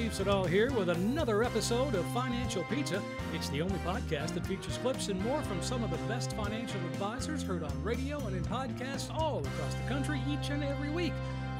Steve Siddall here with another episode of Financial Pizza. It's the only podcast that features clips and more from some of the best financial advisors heard on radio and in podcasts all across the country each and every week.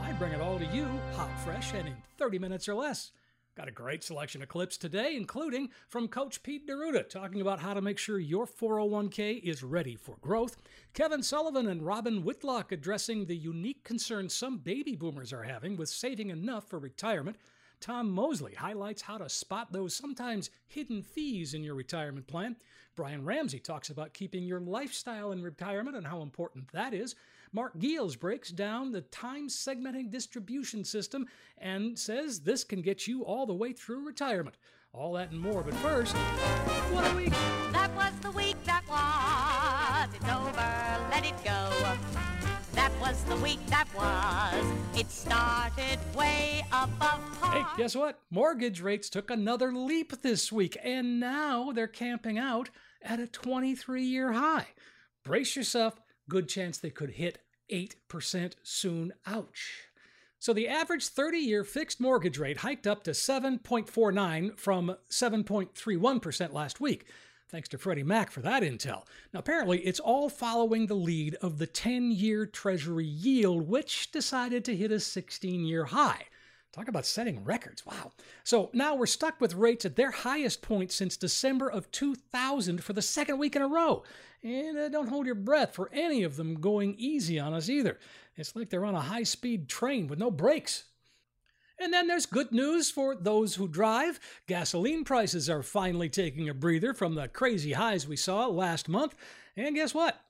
I bring it all to you, hot, fresh, and in 30 minutes or less. Got a great selection of clips today, including from Coach Pete D'Arruda talking about how to make sure your 401k is ready for growth, Kevin Sullivan and Robin Whitlock addressing the unique concerns some baby boomers are having with saving enough for retirement, Tom Mosley highlights how to spot those sometimes hidden fees in your retirement plan. Brian Ramsey talks about keeping your lifestyle in retirement and how important that is. Mark Giels breaks down the time segmenting distribution system and says this can get you all the way through retirement. All that and more, but first, what a week! That was the week that was. It's over, let it go. That was the week that was. It started way above par. Hey, guess what? Mortgage rates took another leap this week, and now they're camping out at a 23 year high. Brace yourself, good chance they could hit 8% soon. Ouch. So the average 30 year fixed mortgage rate hiked up to 7.49 from 7.31% last week. Thanks to Freddie Mac for that intel. Now, apparently, it's all following the lead of the 10 year Treasury yield, which decided to hit a 16 year high. Talk about setting records. Wow. So now we're stuck with rates at their highest point since December of 2000 for the second week in a row. And uh, don't hold your breath for any of them going easy on us either. It's like they're on a high speed train with no brakes. And then there's good news for those who drive. Gasoline prices are finally taking a breather from the crazy highs we saw last month. And guess what?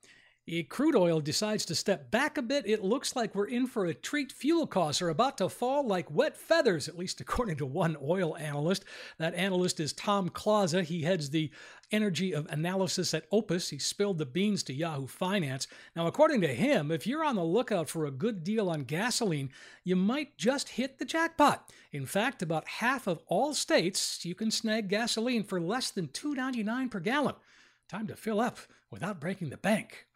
If crude oil decides to step back a bit, it looks like we're in for a treat. Fuel costs are about to fall like wet feathers, at least according to one oil analyst. That analyst is Tom Kloza. He heads the energy of analysis at OPIS. He spilled the beans to Yahoo Finance. Now, according to him, if you're on the lookout for a good deal on gasoline, you might just hit the jackpot. In fact, about half of all states, you can snag gasoline for less than $2.99 per gallon. Time to fill up without breaking the bank.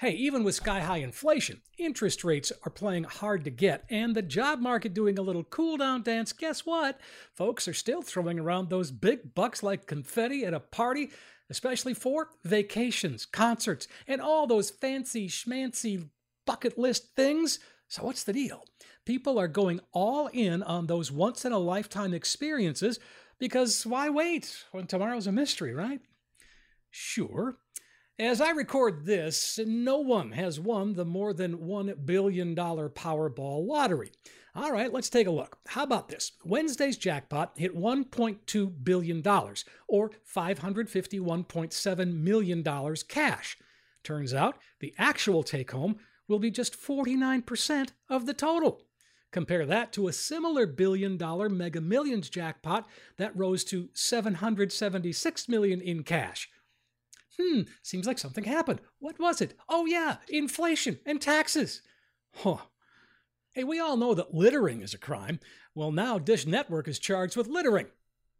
Hey, even with sky high inflation, interest rates are playing hard to get, and the job market doing a little cool down dance. Guess what? Folks are still throwing around those big bucks like confetti at a party, especially for vacations, concerts, and all those fancy schmancy bucket list things. So, what's the deal? People are going all in on those once in a lifetime experiences because why wait when tomorrow's a mystery, right? Sure. As I record this, no one has won the more than $1 billion Powerball lottery. All right, let's take a look. How about this? Wednesday's jackpot hit $1.2 billion, or $551.7 million cash. Turns out the actual take home will be just 49% of the total. Compare that to a similar billion dollar mega millions jackpot that rose to 776 million in cash. Hmm, seems like something happened. What was it? Oh, yeah, inflation and taxes. Huh. Hey, we all know that littering is a crime. Well, now Dish Network is charged with littering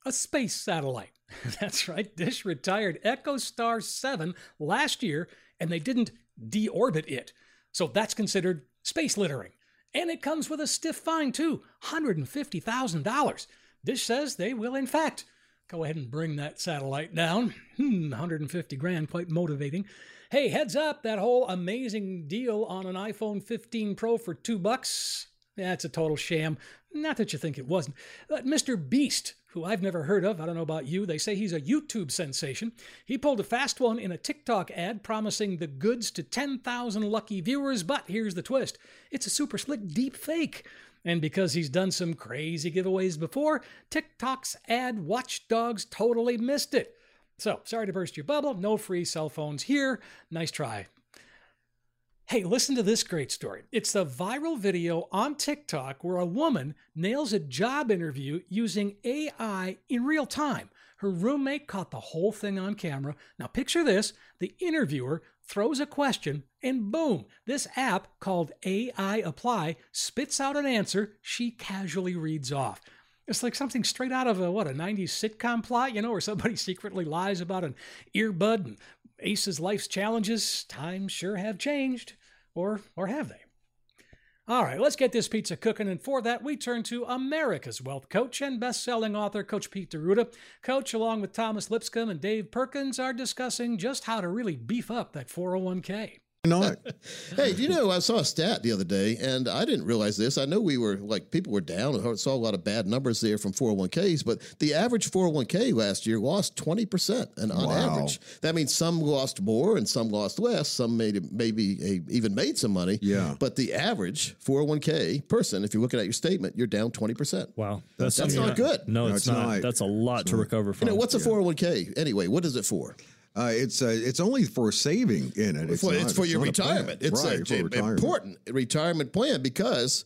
a space satellite. That's right, Dish retired EchoStar 7 last year and they didn't deorbit it. So that's considered space littering. And it comes with a stiff fine, too $150,000. Dish says they will, in fact, Go ahead and bring that satellite down. Hmm, 150 grand, quite motivating. Hey, heads up, that whole amazing deal on an iPhone 15 Pro for two bucks. That's a total sham. Not that you think it wasn't. But Mr. Beast, who I've never heard of, I don't know about you, they say he's a YouTube sensation. He pulled a fast one in a TikTok ad promising the goods to 10,000 lucky viewers, but here's the twist it's a super slick deep fake. And because he's done some crazy giveaways before, TikTok's ad watchdogs totally missed it. So, sorry to burst your bubble, no free cell phones here. Nice try. Hey, listen to this great story. It's a viral video on TikTok where a woman nails a job interview using AI in real time. Her roommate caught the whole thing on camera. Now, picture this the interviewer throws a question, and boom, this app called AI Apply spits out an answer she casually reads off. It's like something straight out of a what a 90s sitcom plot, you know, where somebody secretly lies about an earbud and aces life's challenges. Times sure have changed. Or or have they? All right, let's get this pizza cooking. And for that, we turn to America's wealth coach and best-selling author, Coach Pete D'Arruda. Coach, along with Thomas Lipscomb and Dave Perkins, are discussing just how to really beef up that 401k. Not. hey, do you know I saw a stat the other day, and I didn't realize this. I know we were like people were down. I saw a lot of bad numbers there from 401ks, but the average 401k last year lost 20 percent, and on Wow. average, that means some lost more and some lost less. Some made maybe a, even made some money. Yeah. but the average 401k person, if you're looking at your statement, you're down 20 percent. Wow, That's something not good. No, No, it's, it's not. not. That's a lot to recover You from. know what's a 401k anyway? What is it for? Uh, it's uh, it's only for saving in it. for, not- it's for your not a retirement. It's right, a, retirement. important retirement plan because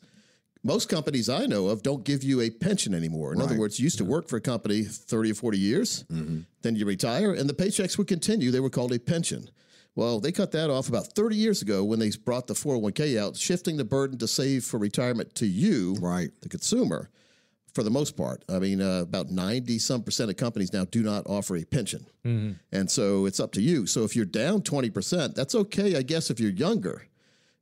most companies I know of don't give you a pension anymore. In other words, you used to work for a company 30 or 40 years, then you retire, and the paychecks would continue. They were called a pension. Well, they cut that off about 30 years ago when they brought the 401k out, shifting the burden to save for retirement to you, Right. the consumer, for the most part. I mean, uh, about 90 some percent of companies now do not offer a pension. And so it's up to you. So if you're down 20%, that's okay, I guess, if you're younger.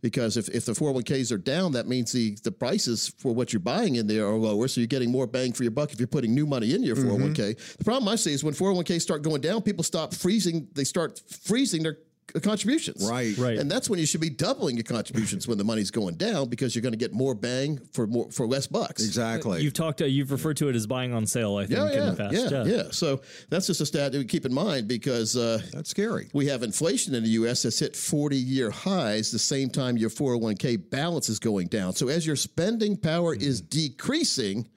Because if, if the 401ks are down, that means the, the prices for what you're buying in there are lower. So you're getting more bang for your buck if you're putting new money in your 401k. The problem I see is when 401ks start going down, people stop freezing, they start freezing their contributions. Right. Right. And that's when you should be doubling your contributions when the money's going down because you're going to get more bang for more for less bucks. Exactly. You've talked. Uh, you've referred to it as buying on sale. I think Yeah, in yeah, the past. yeah, yeah. So that's just a stat to keep in mind because uh, That's scary. we have inflation in the U.S. that's hit 40 year highs the same time your 401k balance is going down. So as your spending power is decreasing,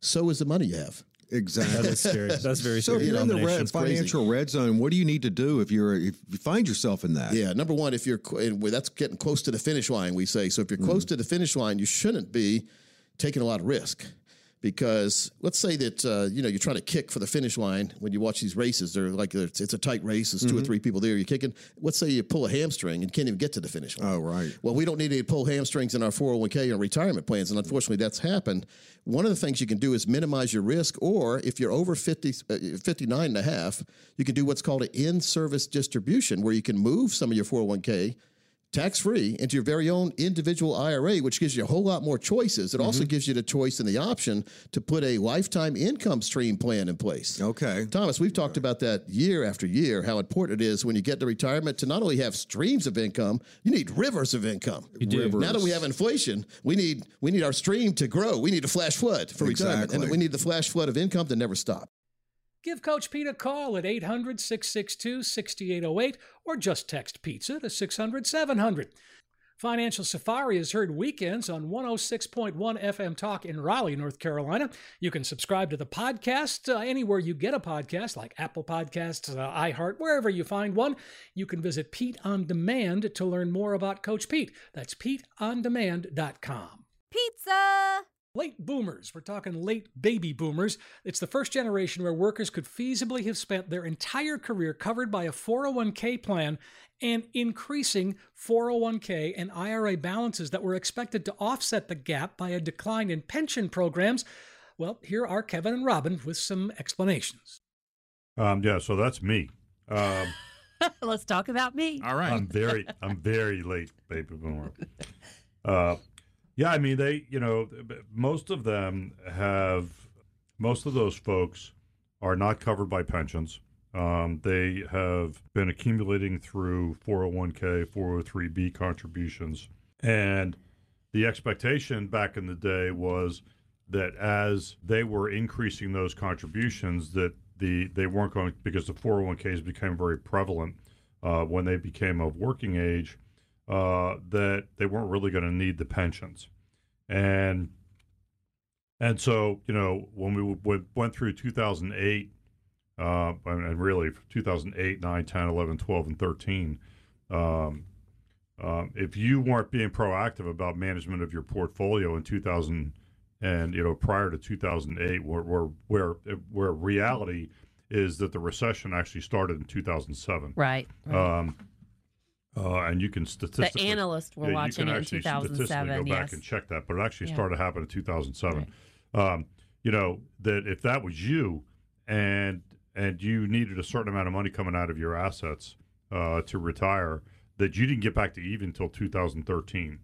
so is the money you have. Exactly. That is scary. That's very So if scary. you're in the red, combinations. crazy. financial red zone, what do you need to do if you're if you find yourself in that? Yeah, number one, if you're and that's getting close to the finish line, we say. So if you're close mm-hmm. to the finish line, you shouldn't be taking a lot of risk. Because let's say that uh, you know you're trying to kick for the finish line when you watch these races. They're like it's, it's a tight race. There's 2 or three people there. You're kicking. Let's say you pull a hamstring and can't even get to the finish line. Oh, right. Well, we don't need to pull hamstrings in our 401k or retirement plans, and unfortunately, that's happened. One of the things you can do is minimize your risk, or if you're over 50, uh, 59 and a half, you can do what's called an in-service distribution, where you can move some of your 401k tax-free into your very own individual IRA, which gives you a whole lot more choices. It also mm-hmm. gives you the choice and the option to put a lifetime income stream plan in place. Okay. Thomas, we've talked about that year after year, how important it is when you get to retirement to not only have streams of income, you need rivers of income. You do. Now that we have inflation, we need we need our stream to grow. We need a flash flood for retirement. And we need the flash flood of income to never stop. Give Coach Pete a call at 800 662 6808 or just text pizza to 600 700. Financial Safari is heard weekends on 106.1 FM Talk in Raleigh, North Carolina. You can subscribe to the podcast uh, anywhere you get a podcast, like Apple Podcasts, uh, iHeart, wherever you find one. You can visit Pete on Demand to learn more about Coach Pete. That's PeteOnDemand.com. Pizza! Late boomers. We're talking late baby boomers. It's the first generation where workers could feasibly have spent their entire career covered by a 401k plan and increasing 401k and IRA balances that were expected to offset the gap by a decline in pension programs. Well, here are Kevin and Robin with some explanations. Um, yeah, so that's me. Um, Let's talk about me. All right. I'm very, I'm very late, baby boomer. Uh, yeah, I mean, they, you know, most of them have, most of those folks are not covered by pensions. Um, they have been accumulating through 401k, 403b contributions. And the expectation back in the day was that as they were increasing those contributions, that the they weren't going because the 401ks became very prevalent uh, when they became of working age, uh, that they weren't really going to need the pensions, and and so you know when we w- went through 2008 uh, and really 2008, 9, 10, 11, 12, and 13. Um, um, if you weren't being proactive about management of your portfolio in 2000 and you know prior to 2008, where where where, where reality is that the recession actually started in 2007. Right. Um, uh, and you can statistically. The analysts were yeah, watching it in actually statistically 2007. go back Yes. and check that, but it actually Yeah. started happening in 2007. Um, you know that if that was you, and and you needed a certain amount of money coming out of your assets uh, to retire, that you didn't get back to even until 2013.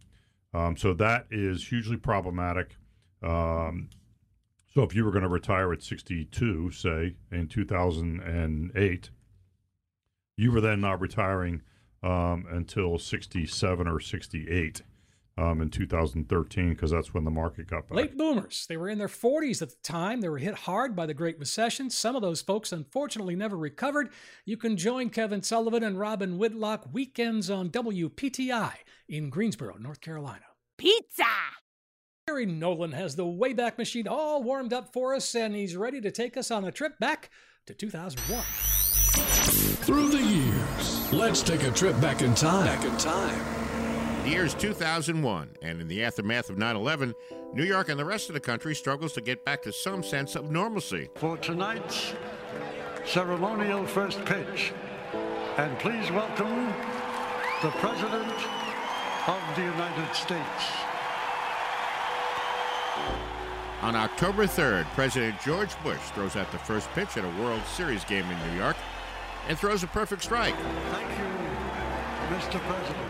Um, so that is hugely problematic. Um, so if you were going to retire at 62, say in 2008, you were then not retiring um, until 67 or 68 um, in 2013 because that's when the market got back. Late boomers. They were in their 40s at the time. They were hit hard by the Great Recession. Some of those folks unfortunately never recovered. You can join Kevin Sullivan and Robin Whitlock weekends on WPTI in Greensboro, North Carolina. Pizza! Gary Nolan has the Wayback Machine all warmed up for us, and he's ready to take us on a trip back to 2001. Through the years, let's take a trip back in time. Back in time. The year is 2001, and in the aftermath of 9 11, New York and the rest of the country struggles to get back to some sense of normalcy. For tonight's ceremonial first pitch. And please welcome the President of the United States. On October 3rd, President George Bush throws out the first pitch at a World Series game in New York and throws a perfect strike. Thank you, Mr. President.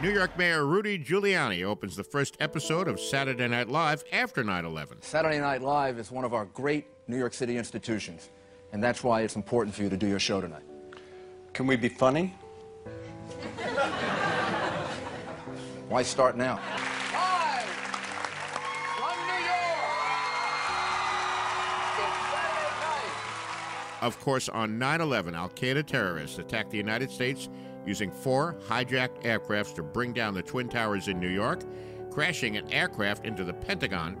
New York Mayor Rudy Giuliani opens the first episode of Saturday Night Live after 9 11. Saturday Night Live is one of our great New York City institutions, and that's why it's important for you to do your show tonight. Can we be funny? Why start now? Of course, on 9 11, Al Qaeda terrorists attacked the United States using four hijacked aircrafts to bring down the Twin Towers in New York, crashing an aircraft into the Pentagon,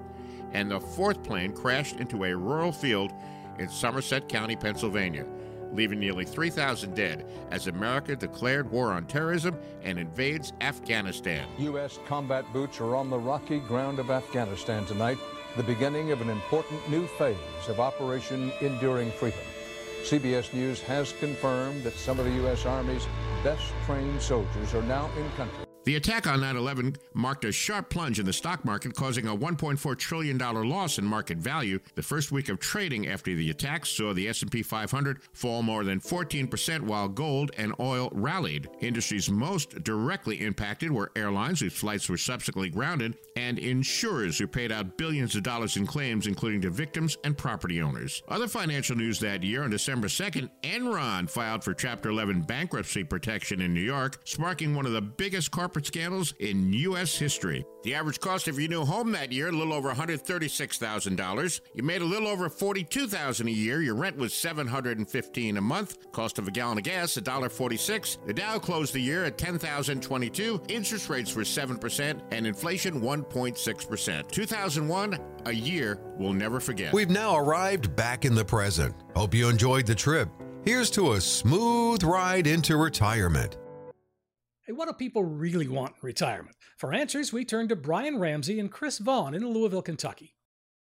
and the fourth plane crashed into a rural field in Somerset County, Pennsylvania, leaving nearly 3,000 dead as America declared war on terrorism and invades Afghanistan. U.S. combat boots are on the rocky ground of Afghanistan tonight, the beginning of an important new phase of Operation Enduring Freedom. CBS News has confirmed that some of the U.S. Army's best trained soldiers are now in country. The attack on 9 11 marked a sharp plunge in the stock market, causing a $1.4 trillion loss in market value. The first week of trading after the attack saw the S&P 500 fall more than 14%, while gold and oil rallied. Industries most directly impacted were airlines, whose flights were subsequently grounded, and insurers, who paid out billions of dollars in claims, including to victims and property owners. Other financial news that year, on December 2nd, Enron filed for Chapter 11 bankruptcy protection in New York, sparking one of the biggest corporate scandals in U.S. history. The average cost of your new home that year, a little over $136,000. You made a little over $42,000 a year. Your rent was $715 a month. Cost of a gallon of gas, $1.46. The Dow closed the year at $10,022. Interest rates were 7% and inflation 1.6%. 2001, a year we'll never forget. We've now arrived back in the present. Hope you enjoyed the trip. Here's to a smooth ride into retirement. Hey, what do people really want in retirement? For answers, we turn to Brian Ramsey and Chris Vaughn in Louisville, Kentucky.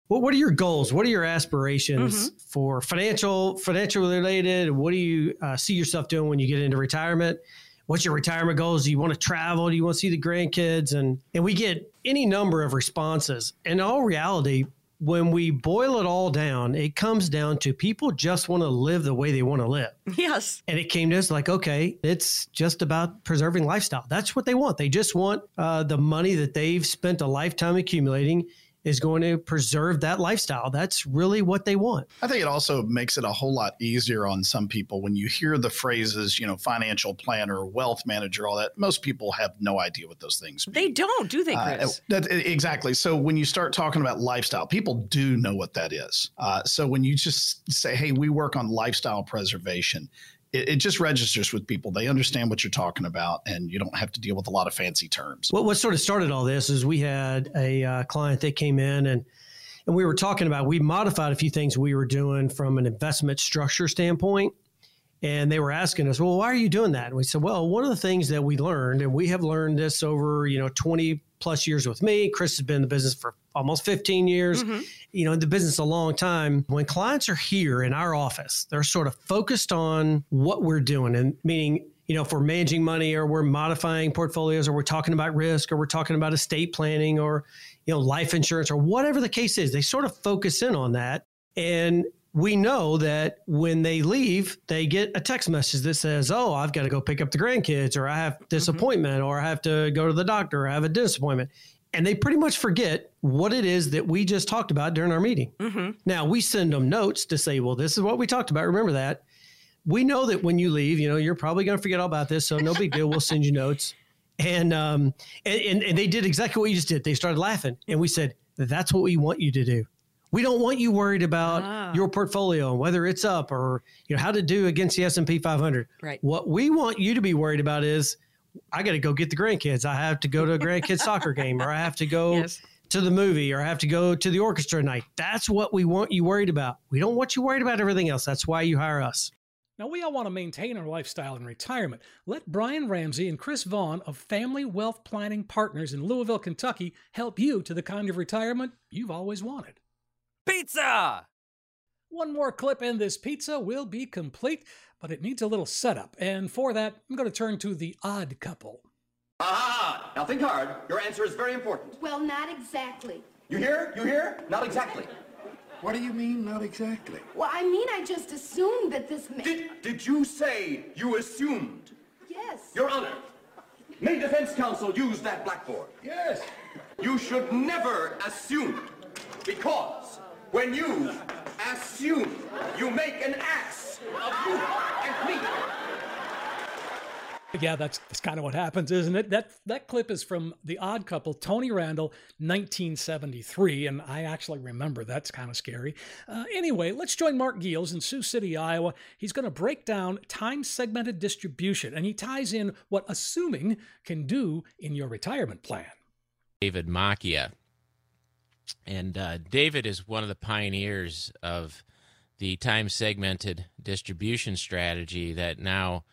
Well, what are your goals? What are your aspirations Mm-hmm. for financial, financial related? What do you uh, see yourself doing when you get into retirement? What's your retirement goals? Do you want to travel? Do you want to see the grandkids? And and we get any number of responses. In all reality, when we boil it all down, it comes down to people just want to live the way they want to live. Yes. And it came to us like, okay, it's just about preserving lifestyle. That's what they want. They just want uh, the money that they've spent a lifetime accumulating is going to preserve that lifestyle. That's really what they want. I think it also makes it a whole lot easier on some people when you hear the phrases, you know, financial planner, wealth manager, all that. Most people have no idea what those things mean. They don't, do they, Uh, Chris? that, exactly. So when you start talking about lifestyle, people do know what that is. Uh, so when you just say, "Hey, we work on lifestyle preservation," it, it just registers with people. They understand what you're talking about, and you don't have to deal with a lot of fancy terms. What, what sort of started all this is we had a uh, client that came in and and we were talking about we modified a few things we were doing from an investment structure standpoint and they were asking us, "Well, why are you doing that?" And we said, "Well, one of the things that we learned, and we have learned this over you know 20 plus years with me. Chris has been in the business for almost 15 years. Mm-hmm. You know, in the business a long time. When clients are here in our office, they're sort of focused on what we're doing, and meaning." You know, if we're managing money or we're modifying portfolios or we're talking about risk or we're talking about estate planning or, you know, life insurance or whatever the case is, they sort of focus in on that. And we know that when they leave, they get a text message that says, Oh, I've got to go pick up the grandkids, or I have this appointment, or I have to go to the doctor, or I have a dentist appointment. And they pretty much forget what it is that we just talked about during our meeting. Now, we send them notes to say, Well, this is what we talked about. Remember that. We know that when you leave, you know, you're probably going to forget all about this. So, no big deal. We'll send you notes. And, um, and, and, and they did exactly what you just did. They started laughing. And we said, That's what we want you to do. We don't want you worried about ah. your portfolio and whether it's up or you know how to do against the S and P 500. Right. What we want you to be worried about is, I got to go get the grandkids. I have to go to a grandkids soccer game, or I have to go to the movie, or I have to go to the orchestra night. That's what we want you worried about. We don't want you worried about everything else. That's why you hire us. Now, we all want to maintain our lifestyle in retirement. Let Brian Ramsey and Chris Vaughn of Family Wealth Planning Partners in Louisville, Kentucky help you to the kind of retirement you've always wanted. Pizza! One more clip and this pizza will be complete, but it needs a little setup. And for that, I'm going to turn to the odd couple. Aha! Now think hard. Your answer is very important. Well, not exactly. You hear? You hear? Not exactly. What do you mean, not exactly? Well, I mean, I just assumed that this ma- Did, did you say you assumed? Yes. Your Honor, may defense counsel use that blackboard? Yes. You should never assume, because when you assume, you make an ass of you and me. Yeah, that's, that's kind of what happens, isn't it? That that clip is from The Odd Couple, Tony Randall, 1973, and I actually remember. That's kind of scary. Uh, anyway, let's join Mark Giels in Sioux City, Iowa. He's going to break down time segmented distribution, and he ties in what assuming can do in your retirement plan. David Macchia. And uh, David is one of the pioneers of the time segmented distribution strategy that now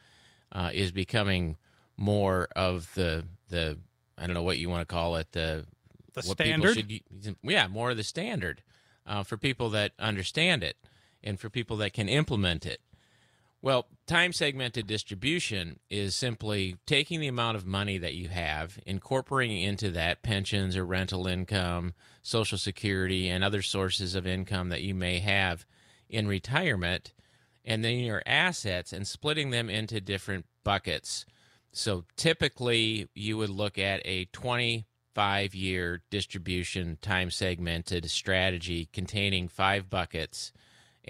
uh, is becoming more of the the I don't know what you want to call it the The what standard? People should, yeah, more of the standard uh, for people that understand it and for people that can implement it. Well, time segmented distribution is simply taking the amount of money that you have, incorporating into that pensions or rental income, Social Security, and other sources of income that you may have in retirement, and then your assets and splitting them into different buckets. So typically, you would look at a 25 year distribution time segmented strategy containing five buckets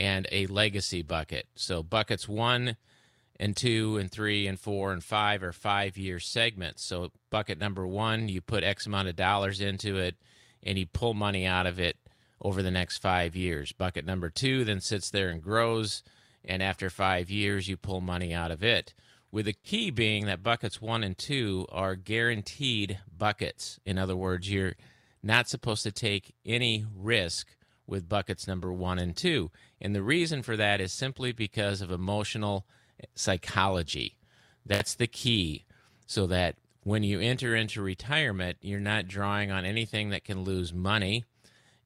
and a legacy bucket. So buckets one and two and three and four and five are five year segments. So bucket number one, you put X amount of dollars into it and you pull money out of it over the next five years. Bucket number two then sits there and grows, and after five years, you pull money out of it. With the key being that buckets one and two are guaranteed buckets. In other words, you're not supposed to take any risk with buckets number one and two. And the reason for that is simply because of emotional psychology. That's the key. So that when you enter into retirement, you're not drawing on anything that can lose money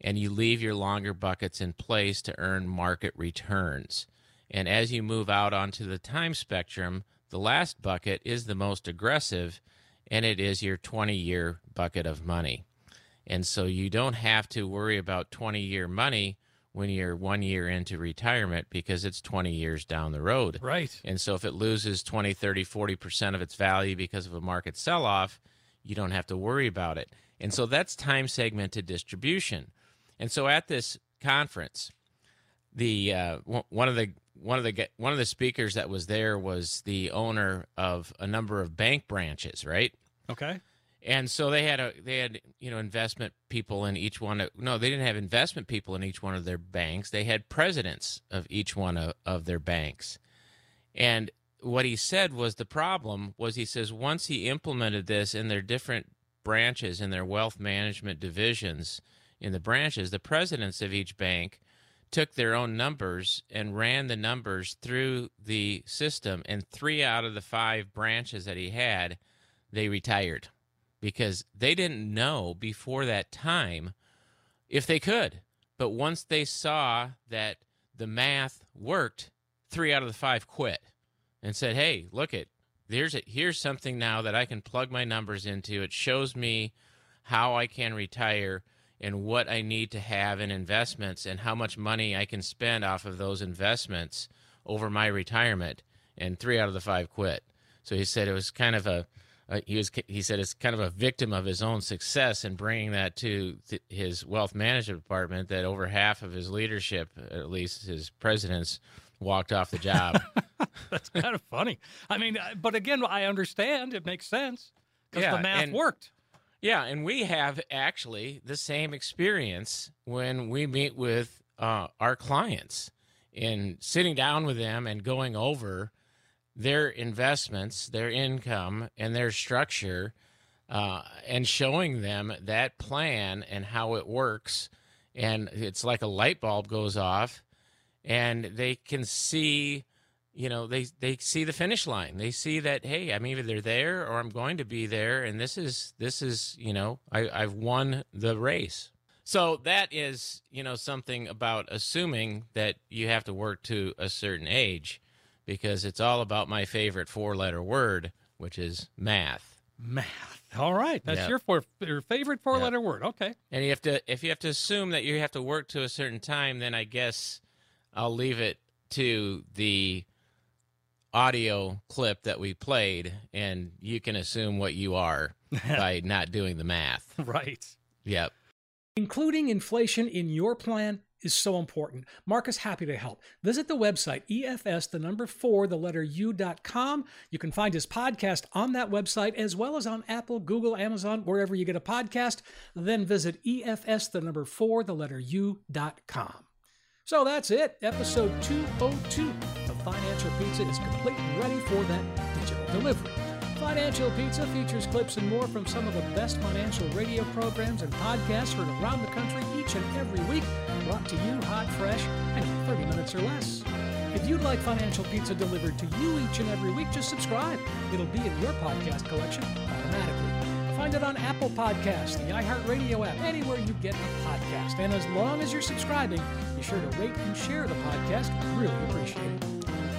and you leave your longer buckets in place to earn market returns. And as you move out onto the time spectrum, the last bucket is the most aggressive, and it is your 20 year bucket of money. And so you don't have to worry about 20 year money when you're one year into retirement because it's 20 years down the road. Right. And so if it loses 20, 30, 40% of its value because of a market sell off, you don't have to worry about it. And so that's time segmented distribution. And so at this conference, the uh, w- one of the one of the one of the speakers that was there was the owner of a number of bank branches, right? Okay. And so they had a they had you know investment people in each one. Of, no, they didn't have investment people in each one of their banks. They had presidents of each one of, of their banks. And what he said was the problem was he says once he implemented this in their different branches in their wealth management divisions in the branches, the presidents of each bank took their own numbers and ran the numbers through the system, and three out of the five branches that he had, they retired because they didn't know before that time if they could. But once they saw that the math worked, three out of the five quit and said, "Hey, look it, there's a, here's something now that I can plug my numbers into. It shows me how I can retire and what I need to have in investments and how much money I can spend off of those investments over my retirement." And three out of the five quit. So he said it was kind of a uh, he was he said it's kind of a victim of his own success in bringing that to th- his wealth management department that over half of his leadership at least his presidents walked off the job That's kind of funny. I mean, uh, but again, I understand. It makes sense because Yeah, the math and- worked. yeah and we have actually the same experience when we meet with uh, our clients in sitting down with them and going over their investments, their income, and their structure, uh, and showing them that plan and how it works. And it's like a light bulb goes off, and they can see, you know, they they see the finish line. They see that hey, I'm either there or I'm going to be there, and this is this is you know I, I've won the race. So that is, you know, something about assuming that you have to work to a certain age because it's all about my favorite four letter word, which is math. Math. All right, that's Yeah. your four, your favorite four-letter word. Okay. And you have to if you have to assume that you have to work to a certain time, then I guess I'll leave it to the audio clip that we played and you can assume what you are by not doing the math. Right. Yep. Including inflation in your plan is so important. Mark is happy to help. Visit the website, EFS, the number four, the letter U.com. You can find his podcast on that website as well as on Apple, Google, Amazon, wherever you get a podcast. Then visit EFS, the number four, the letter U.com. So that's it. Episode 202 of Financial Pizza is complete and ready for that digital delivery. Financial Pizza features clips and more from some of the best financial radio programs and podcasts heard around the country each and every week, brought to you hot, fresh, and in 30 minutes or less. If you'd like Financial Pizza delivered to you each and every week, just subscribe. It'll be in your podcast collection automatically. Find it on Apple Podcasts, the iHeartRadio app, anywhere you get a podcast. And as long as you're subscribing, be sure to rate and share the podcast. Really appreciate it.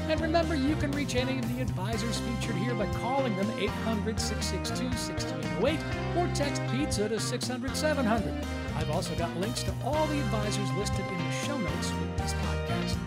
And remember, you can reach any of the advisors featured here by calling them 800 662 6808 or text pizza to 600 700. I've also got links to all the advisors listed in the show notes with this podcast.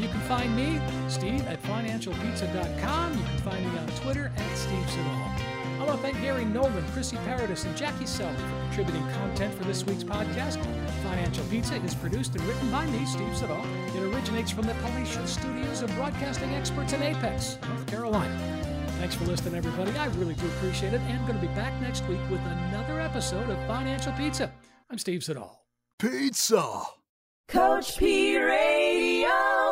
You can find me, Steve, at financialpizza.com. You can find me on Twitter at Steve Siddall. I want to thank Gary Nolan, Chrissy Paradis, and Jackie Selby for contributing content for this week's podcast. Financial Pizza is produced and written by me, Steve Siddall. It originates from the Palatial Studios of broadcasting experts in Apex, North Carolina. Thanks for listening, everybody. I really do appreciate it. And I'm going to be back next week with another episode of Financial Pizza. I'm Steve Siddall. Pizza. Coach P Radio.